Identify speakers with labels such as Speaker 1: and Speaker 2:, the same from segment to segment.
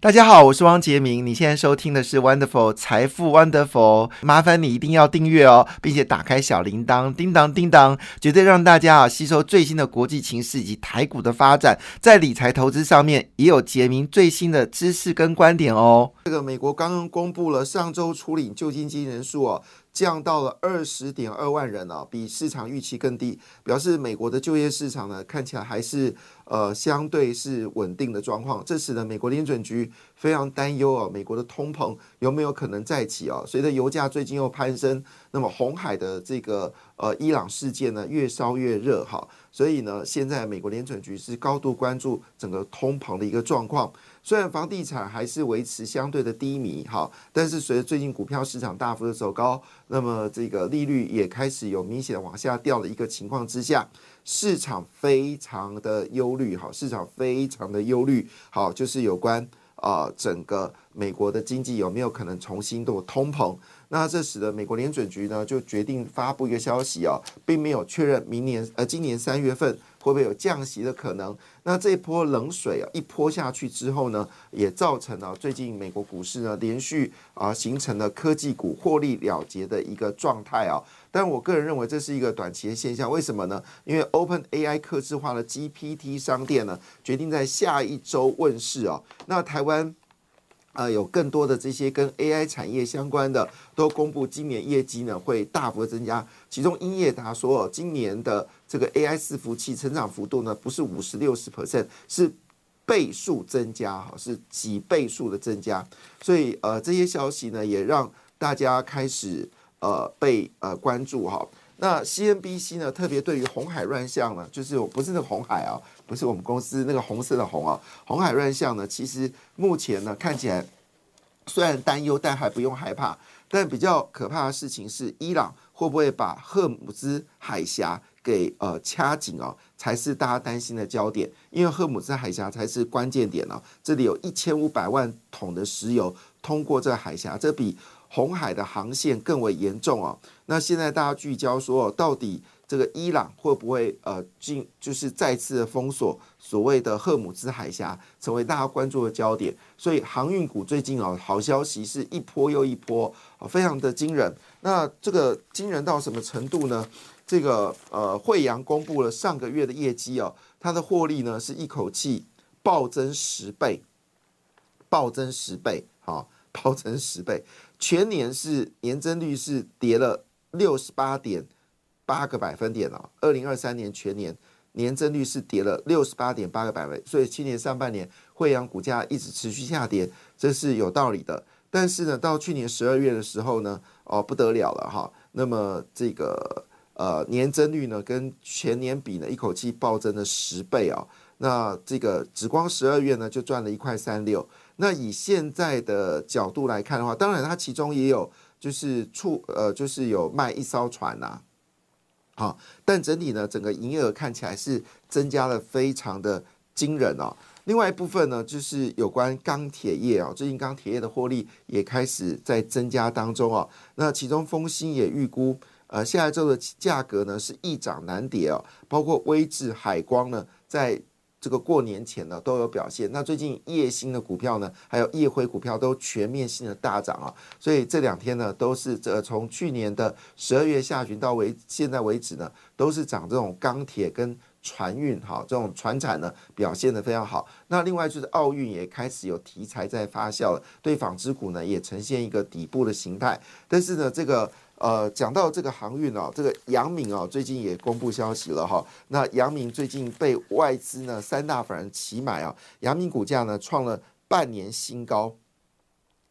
Speaker 1: 大家好，我是汪杰明。你现在收听的是 Wonderful 财富 Wonderful，麻烦你一定要订阅哦，并且打开小铃铛，叮当叮当，绝对让大家啊吸收最新的国际情势以及台股的发展，在理财投资上面也有杰明最新的知识跟观点哦。这个美国刚刚公布了上周处理旧金金人数哦。降到了二十点二万人啊，比市场预期更低，表示美国的就业市场呢看起来还是呃相对是稳定的状况。这使得美国联准局非常担忧啊，美国的通膨有没有可能再起啊？随着油价最近又攀升，那么红海的这个呃伊朗事件呢越烧越热哈，所以呢现在美国联准局是高度关注整个通膨的一个状况。虽然房地产还是维持相对的低迷，哈，但是随着最近股票市场大幅的走高，那么这个利率也开始有明显的往下掉的一个情况之下，市场非常的忧虑，哈，市场非常的忧虑，好，就是有关啊整个美国的经济有没有可能重新的通膨。那这使得美国联准局呢就决定发布一个消息啊，并没有确认明年呃今年三月份会不会有降息的可能。那这一波冷水啊一泼下去之后呢，也造成了最近美国股市呢连续啊形成了科技股获利了结的一个状态啊。但我个人认为这是一个短期的现象，为什么呢？因为 Open AI 客制化的 GPT 商店呢决定在下一周问世啊。那台湾。呃，有更多的这些跟 AI 产业相关的都公布今年业绩呢会大幅增加。其中英业达说，今年的这个 AI 伺服器成长幅度呢不是五十六十 percent，是倍数增加哈，是几倍数的增加。所以呃，这些消息呢也让大家开始呃被呃关注哈。那 CNBC 呢特别对于红海乱象呢，就是不是那个红海啊。不是我们公司那个红色的红啊，红海乱象呢？其实目前呢看起来虽然担忧，但还不用害怕。但比较可怕的事情是，伊朗会不会把赫姆兹海峡给呃掐紧哦，才是大家担心的焦点。因为赫姆兹海峡才是关键点哦，这里有一千五百万桶的石油通过这个海峡，这比红海的航线更为严重哦。那现在大家聚焦说，到底？这个伊朗会不会呃进就是再次封锁所谓的赫姆兹海峡，成为大家关注的焦点？所以航运股最近啊，好消息是一波又一波啊，非常的惊人。那这个惊人到什么程度呢？这个呃，惠阳公布了上个月的业绩哦，它的获利呢是一口气暴增十倍，暴增十倍，好，暴增十倍，全年是年增率是跌了六十八点。八个百分点哦，二零二三年全年年增率是跌了六十八点八个百分，所以去年上半年惠阳股价一直持续下跌，这是有道理的。但是呢，到去年十二月的时候呢，哦不得了了哈，那么这个呃年增率呢跟前年比呢一口气暴增了十倍啊，那这个紫光十二月呢就赚了一块三六。那以现在的角度来看的话，当然它其中也有就是出呃就是有卖一艘船呐。好，但整体呢，整个营业额看起来是增加了非常的惊人哦。另外一部分呢，就是有关钢铁业哦，最近钢铁业的获利也开始在增加当中哦。那其中丰兴也预估，呃，下一周的价格呢是易涨难跌哦，包括威智、海光呢在。这个过年前呢都有表现，那最近叶星的股票呢，还有叶辉股票都全面性的大涨啊，所以这两天呢都是这从去年的十二月下旬到为现在为止呢，都是涨这种钢铁跟船运哈，这种船产呢表现的非常好。那另外就是奥运也开始有题材在发酵了，对纺织股呢也呈现一个底部的形态，但是呢这个。呃，讲到这个航运哦，这个阳明哦，最近也公布消息了哈。那阳明最近被外资呢三大法人齐买啊，阳明股价呢创了半年新高。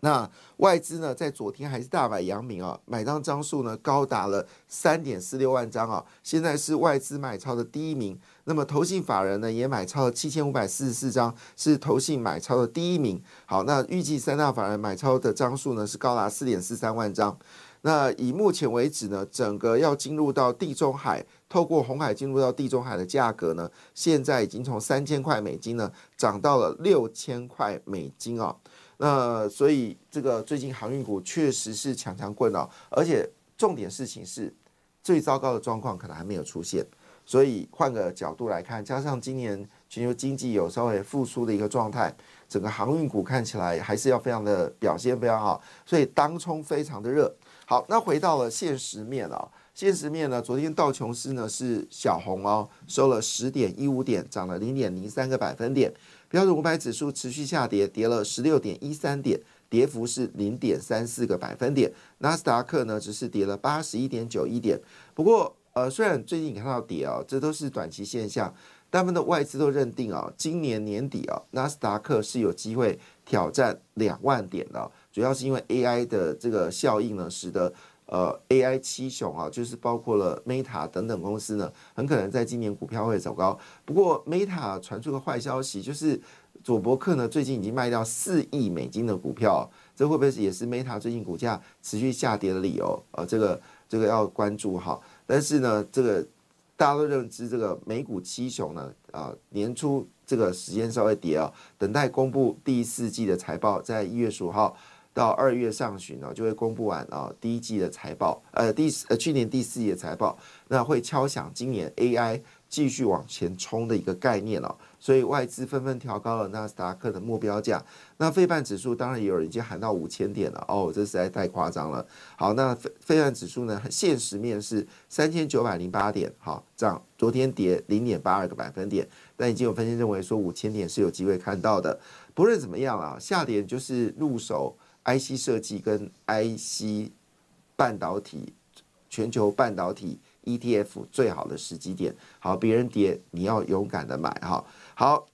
Speaker 1: 那外资呢在昨天还是大买阳明啊，买张张数呢高达了三点四六万张啊，现在是外资买超的第一名。那么投信法人呢也买超了七千五百四十四张，是投信买超的第一名。好，那预计三大法人买超的张数呢是高达四点四三万张。那以目前为止呢，整个要进入到地中海透过红海进入到地中海的价格呢，现在已经从三千块美金呢涨到了六千块美金啊。那所以这个最近航运股确实是强强棍哦，而且重点事情是最糟糕的状况可能还没有出现。所以换个角度来看，加上今年全球经济有稍微复苏的一个状态，整个航运股看起来还是要非常的表现非常好，所以当冲非常的热。好，那回到了现实面啊，现实面呢，昨天道琼斯呢是小红哦，收了十点一五点，涨了零点零三个百分点。标准五百指数持续下跌，跌了十六点一三点，跌幅是零点三四个百分点。纳斯达克呢只是跌了八十一点九一点，不过。呃，虽然最近你看到跌啊，这都是短期现象，大部分的外资都认定啊，今年年底啊，纳斯达克是有机会挑战两万点的，主要是因为 AI 的这个效应呢，使得呃 AI 七雄啊，就是包括了 Meta 等等公司呢，很可能在今年股票会走高。不过 Meta 传出个坏消息，就是佐伯克呢最近已经卖掉四亿美金的股票，这会不会也是 Meta 最近股价持续下跌的理由？呃，这个这个要关注哈。但是呢，这个大家都认知，这个美股七雄呢，啊，年初这个时间稍微跌啊，等待公布第四季的财报，在一月十五号到二月上旬呢，就会公布完啊第一季的财报，呃，第呃去年第四季的财报，那会敲响今年 AI 继续往前冲的一个概念了。所以外资纷纷调高了纳斯达克的目标价，那费半指数当然也有人已经喊到五千点了哦，这实在太夸张了。好，那费费半指数呢，现实面是三千九百零八点，好涨，昨天跌零点八二个百分点，但已经有分析认为说五千点是有机会看到的。不论怎么样啊，下跌就是入手 IC 设计跟 IC 半导体全球半导体 ETF 最好的时机点。好，别人跌你要勇敢的买哈。好，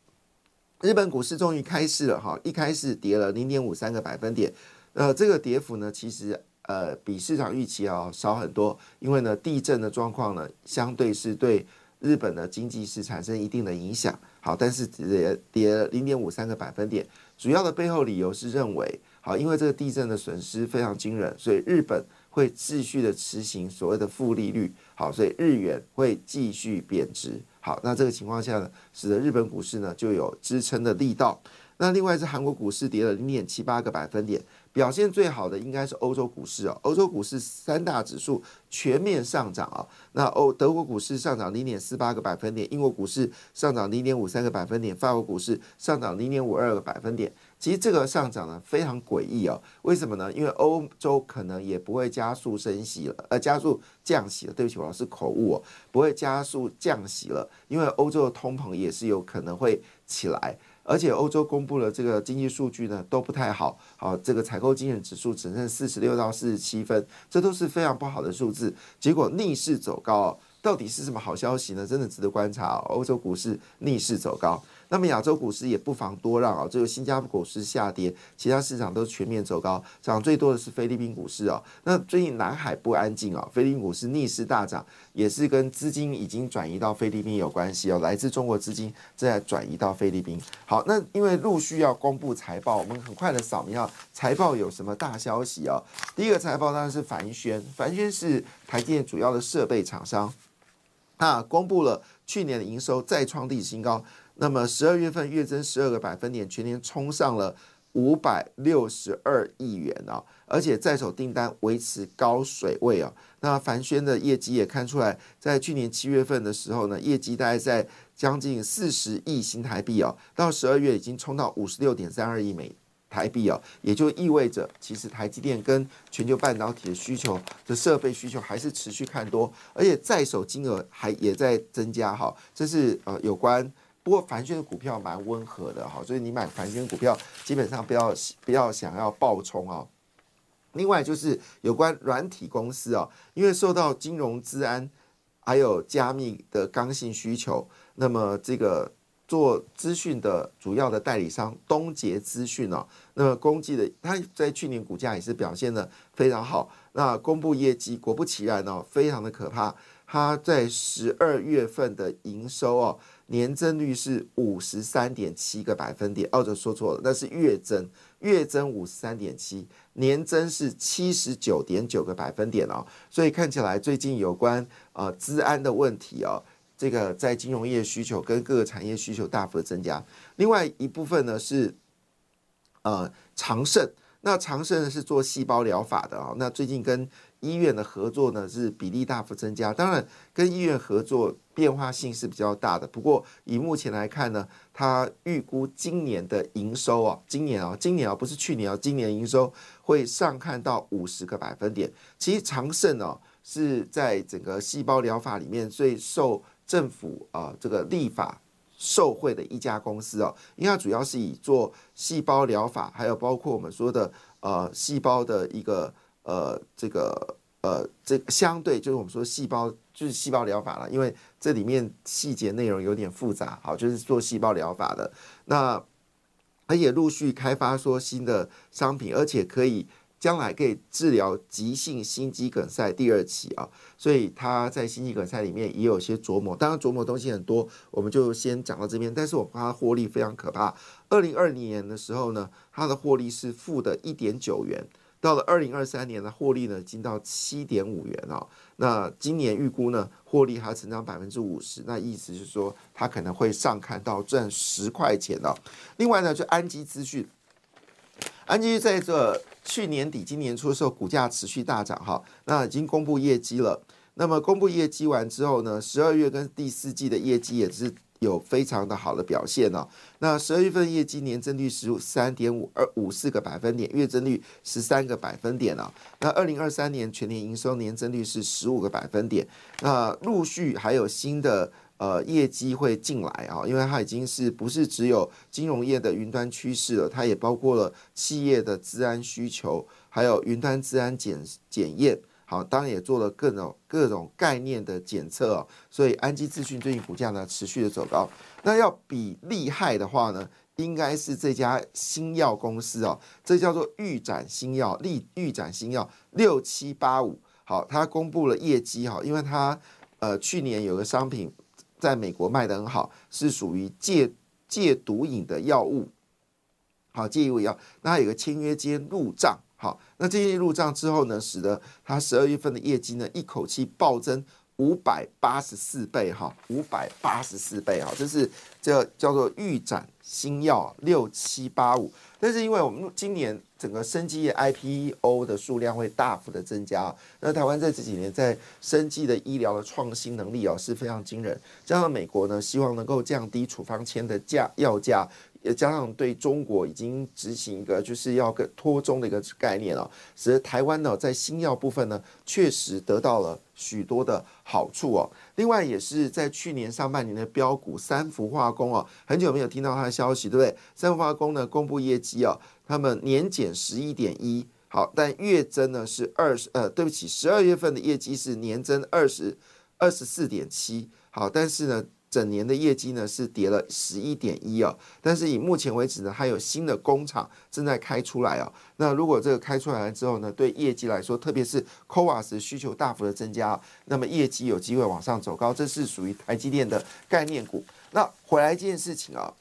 Speaker 1: 日本股市终于开市了哈，一开始跌了零点五三个百分点，呃，这个跌幅呢，其实呃比市场预期要少很多，因为呢地震的状况呢，相对是对日本的经济是产生一定的影响。好，但是跌跌零点五三个百分点，主要的背后理由是认为，好，因为这个地震的损失非常惊人，所以日本会继续的执行所谓的负利率，好，所以日元会继续贬值。好，那这个情况下呢，使得日本股市呢就有支撑的力道。那另外是韩国股市跌了零点七八个百分点，表现最好的应该是欧洲股市啊。欧洲股市三大指数全面上涨啊。那欧德国股市上涨零点四八个百分点，英国股市上涨零点五三个百分点，法国股市上涨零点五二个百分点。其实这个上涨呢非常诡异哦，为什么呢？因为欧洲可能也不会加速升息了，呃，加速降息了。对不起，我老是口误哦，不会加速降息了，因为欧洲的通膨也是有可能会起来，而且欧洲公布了这个经济数据呢都不太好，好，这个采购经理指数只剩四十六到四十七分，这都是非常不好的数字，结果逆势走高，到底是什么好消息呢？真的值得观察，欧洲股市逆势走高。那么亚洲股市也不妨多让啊，这个新加坡股市下跌，其他市场都全面走高，涨最多的是菲律宾股市哦。那最近南海不安静啊，菲律宾股市逆势大涨，也是跟资金已经转移到菲律宾有关系哦。来自中国资金正在转移到菲律宾。好，那因为陆续要公布财报，我们很快的扫描财报有什么大消息啊？第一个财报当然是凡轩，凡轩是台积电主要的设备厂商，那公布了去年的营收再创历史新高。那么十二月份月增十二个百分点，全年冲上了五百六十二亿元啊！而且在手订单维持高水位啊。那凡轩的业绩也看出来，在去年七月份的时候呢，业绩大概在将近四十亿新台币哦，到十二月已经冲到五十六点三二亿美台币啊，也就意味着其实台积电跟全球半导体的需求的设备需求还是持续看多，而且在手金额还也在增加哈。这是呃有关。不过凡轩的股票蛮温和的哈，所以你买凡轩股票基本上不要不要想要暴冲啊。另外就是有关软体公司啊，因为受到金融、资安还有加密的刚性需求，那么这个做资讯的主要的代理商东杰资讯哦，那么公绩的它在去年股价也是表现的非常好，那公布业绩果不其然哦，非常的可怕，它在十二月份的营收哦。年增率是五十三点七个百分点。哦，这说错了，那是月增，月增五十三点七，年增是七十九点九个百分点哦。所以看起来最近有关呃资安的问题哦，这个在金融业需求跟各个产业需求大幅的增加。另外一部分呢是呃长盛，那长盛呢是做细胞疗法的啊，那最近跟医院的合作呢是比例大幅增加，当然跟医院合作变化性是比较大的。不过以目前来看呢，它预估今年的营收啊，今年啊，今年啊不是去年啊，今年营收会上看到五十个百分点。其实长盛哦是在整个细胞疗法里面最受政府啊这个立法受贿的一家公司哦，因为它主要是以做细胞疗法，还有包括我们说的呃细胞的一个。呃，这个呃，这相对就是我们说细胞就是细胞疗法了，因为这里面细节内容有点复杂，好，就是做细胞疗法的。那而且陆续开发说新的商品，而且可以将来可以治疗急性心肌梗塞第二期啊，所以他在心肌梗塞里面也有些琢磨。当然琢磨东西很多，我们就先讲到这边。但是我怕它获利非常可怕。二零二零年的时候呢，它的获利是负的一点九元。到了二零二三年的获利呢，已经到七点五元啊。那今年预估呢，获利还成长百分之五十，那意思是说，它可能会上看到赚十块钱哦。另外呢，就安基资讯，安基在这去年底、今年初的时候，股价持续大涨哈。那已经公布业绩了。那么公布业绩完之后呢，十二月跟第四季的业绩也是。有非常的好的表现哦。那十二月份业绩年增率十三点五二五四个百分点，月增率十三个百分点哦。那二零二三年全年营收年增率是十五个百分点。那陆续还有新的呃业绩会进来啊，因为它已经是不是只有金融业的云端趋势了，它也包括了企业的治安需求，还有云端治安检检验。好，当然也做了各种各种概念的检测哦，所以安基资讯最近股价呢持续的走高。那要比厉害的话呢，应该是这家新药公司哦，这叫做预展新药，立预展新药六七八五。好，它公布了业绩哈，因为它呃去年有个商品在美国卖的很好，是属于戒戒毒瘾的药物。好，戒毒药，那它有个签约间入账。好，那这些入账之后呢，使得它十二月份的业绩呢一口气暴增五百八十四倍，哈，五百八十四倍，哈，这是这叫做预展新药六七八五。但是因为我们今年整个生技业 IPO 的数量会大幅的增加，那台湾在这几年在生技的医疗的创新能力哦是非常惊人，加上美国呢希望能够降低处方签的价药价。也加上对中国已经执行一个就是要跟脱中的一个概念了，使得台湾呢在新药部分呢确实得到了许多的好处哦。另外也是在去年上半年的标股三氟化工哦，很久没有听到它的消息，对不对？三氟化工呢公布业绩哦，他们年减十一点一，好，但月增呢是二十呃，对不起，十二月份的业绩是年增二十二十四点七，好，但是呢。整年的业绩呢是跌了十一点一哦，但是以目前为止呢，还有新的工厂正在开出来哦。那如果这个开出来了之后呢，对业绩来说，特别是 CoWAS 需求大幅的增加，那么业绩有机会往上走高，这是属于台积电的概念股。那回来这件事情啊，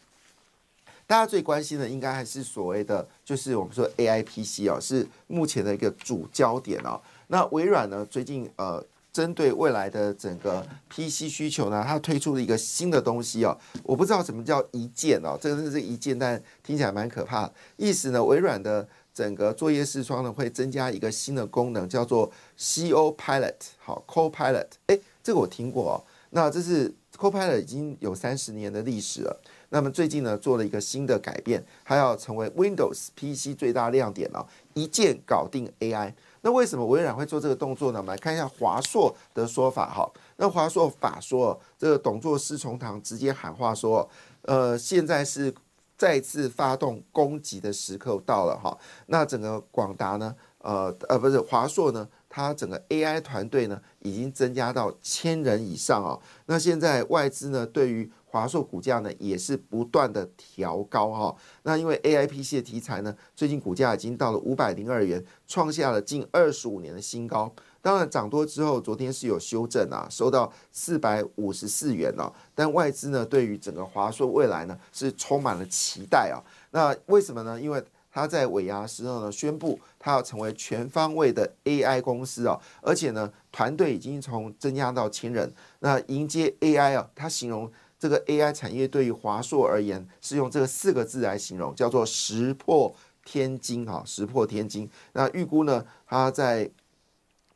Speaker 1: 大家最关心的应该还是所谓的，就是我们说 AI PC 哦，是目前的一个主焦点哦。那微软呢，最近呃。针对未来的整个 PC 需求呢，它推出了一个新的东西哦，我不知道什么叫一键哦，这个是一键，但听起来蛮可怕。意思呢，微软的整个作业视窗呢会增加一个新的功能，叫做 Copilot，好，Copilot，哎，这个我听过哦。那这是 Copilot 已经有三十年的历史了。那么最近呢做了一个新的改变，它要成为 Windows PC 最大亮点哦，一键搞定 AI。那为什么微软会做这个动作呢？我们来看一下华硕的说法哈。那华硕法说，这个董座师从堂直接喊话说，呃，现在是再次发动攻击的时刻到了哈。那整个广达呢，呃呃，不是华硕呢，它整个 AI 团队呢已经增加到千人以上哦。那现在外资呢对于华硕股价呢也是不断的调高哈，那因为 A I P C 的题材呢，最近股价已经到了五百零二元，创下了近二十五年的新高。当然涨多之后，昨天是有修正啊，收到四百五十四元哦。但外资呢，对于整个华硕未来呢，是充满了期待啊。那为什么呢？因为他在尾牙时候呢，宣布他要成为全方位的 AI 公司啊，而且呢，团队已经从增加到千人。那迎接 AI 啊，他形容这个 AI 产业对于华硕而言，是用这个四个字来形容，叫做石破天惊啊，石破天惊。那预估呢，它在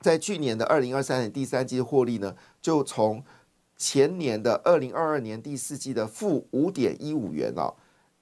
Speaker 1: 在去年的二零二三年第三季的获利呢，就从前年的二零二二年第四季的负五点一五元哦，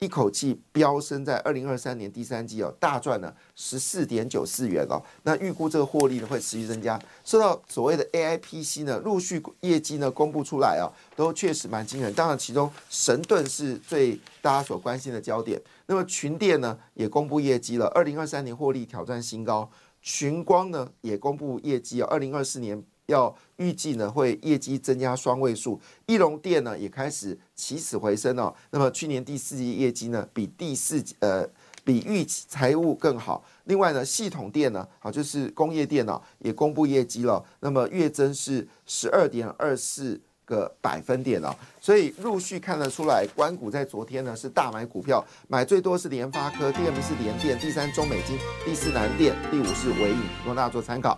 Speaker 1: 一口气飙升在二零二三年第三季哦，大赚了十四点九四元哦。那预估这个获利呢会持续增加，受到所谓的 A I P C 呢陆续业绩呢公布出来啊，都确实蛮惊人。当然，其中神盾是最大家所关心的焦点。那么群电呢也公布业绩了，二零二三年获利挑战新高。群光呢也公布业绩啊，二零二四年要预计呢会业绩增加双位数。翼龙电呢也开始起死回生哦。那么去年第四季业绩呢比第四呃比预期财务更好。另外呢系统电呢好就是工业电脑也公布业绩了，那么月增是十二点二四。个百分点哦，所以陆续看得出来，关谷在昨天呢是大买股票，买最多是联发科，第二名是联电，第三中美金，第四南电，第五是伟影，供大家做参考。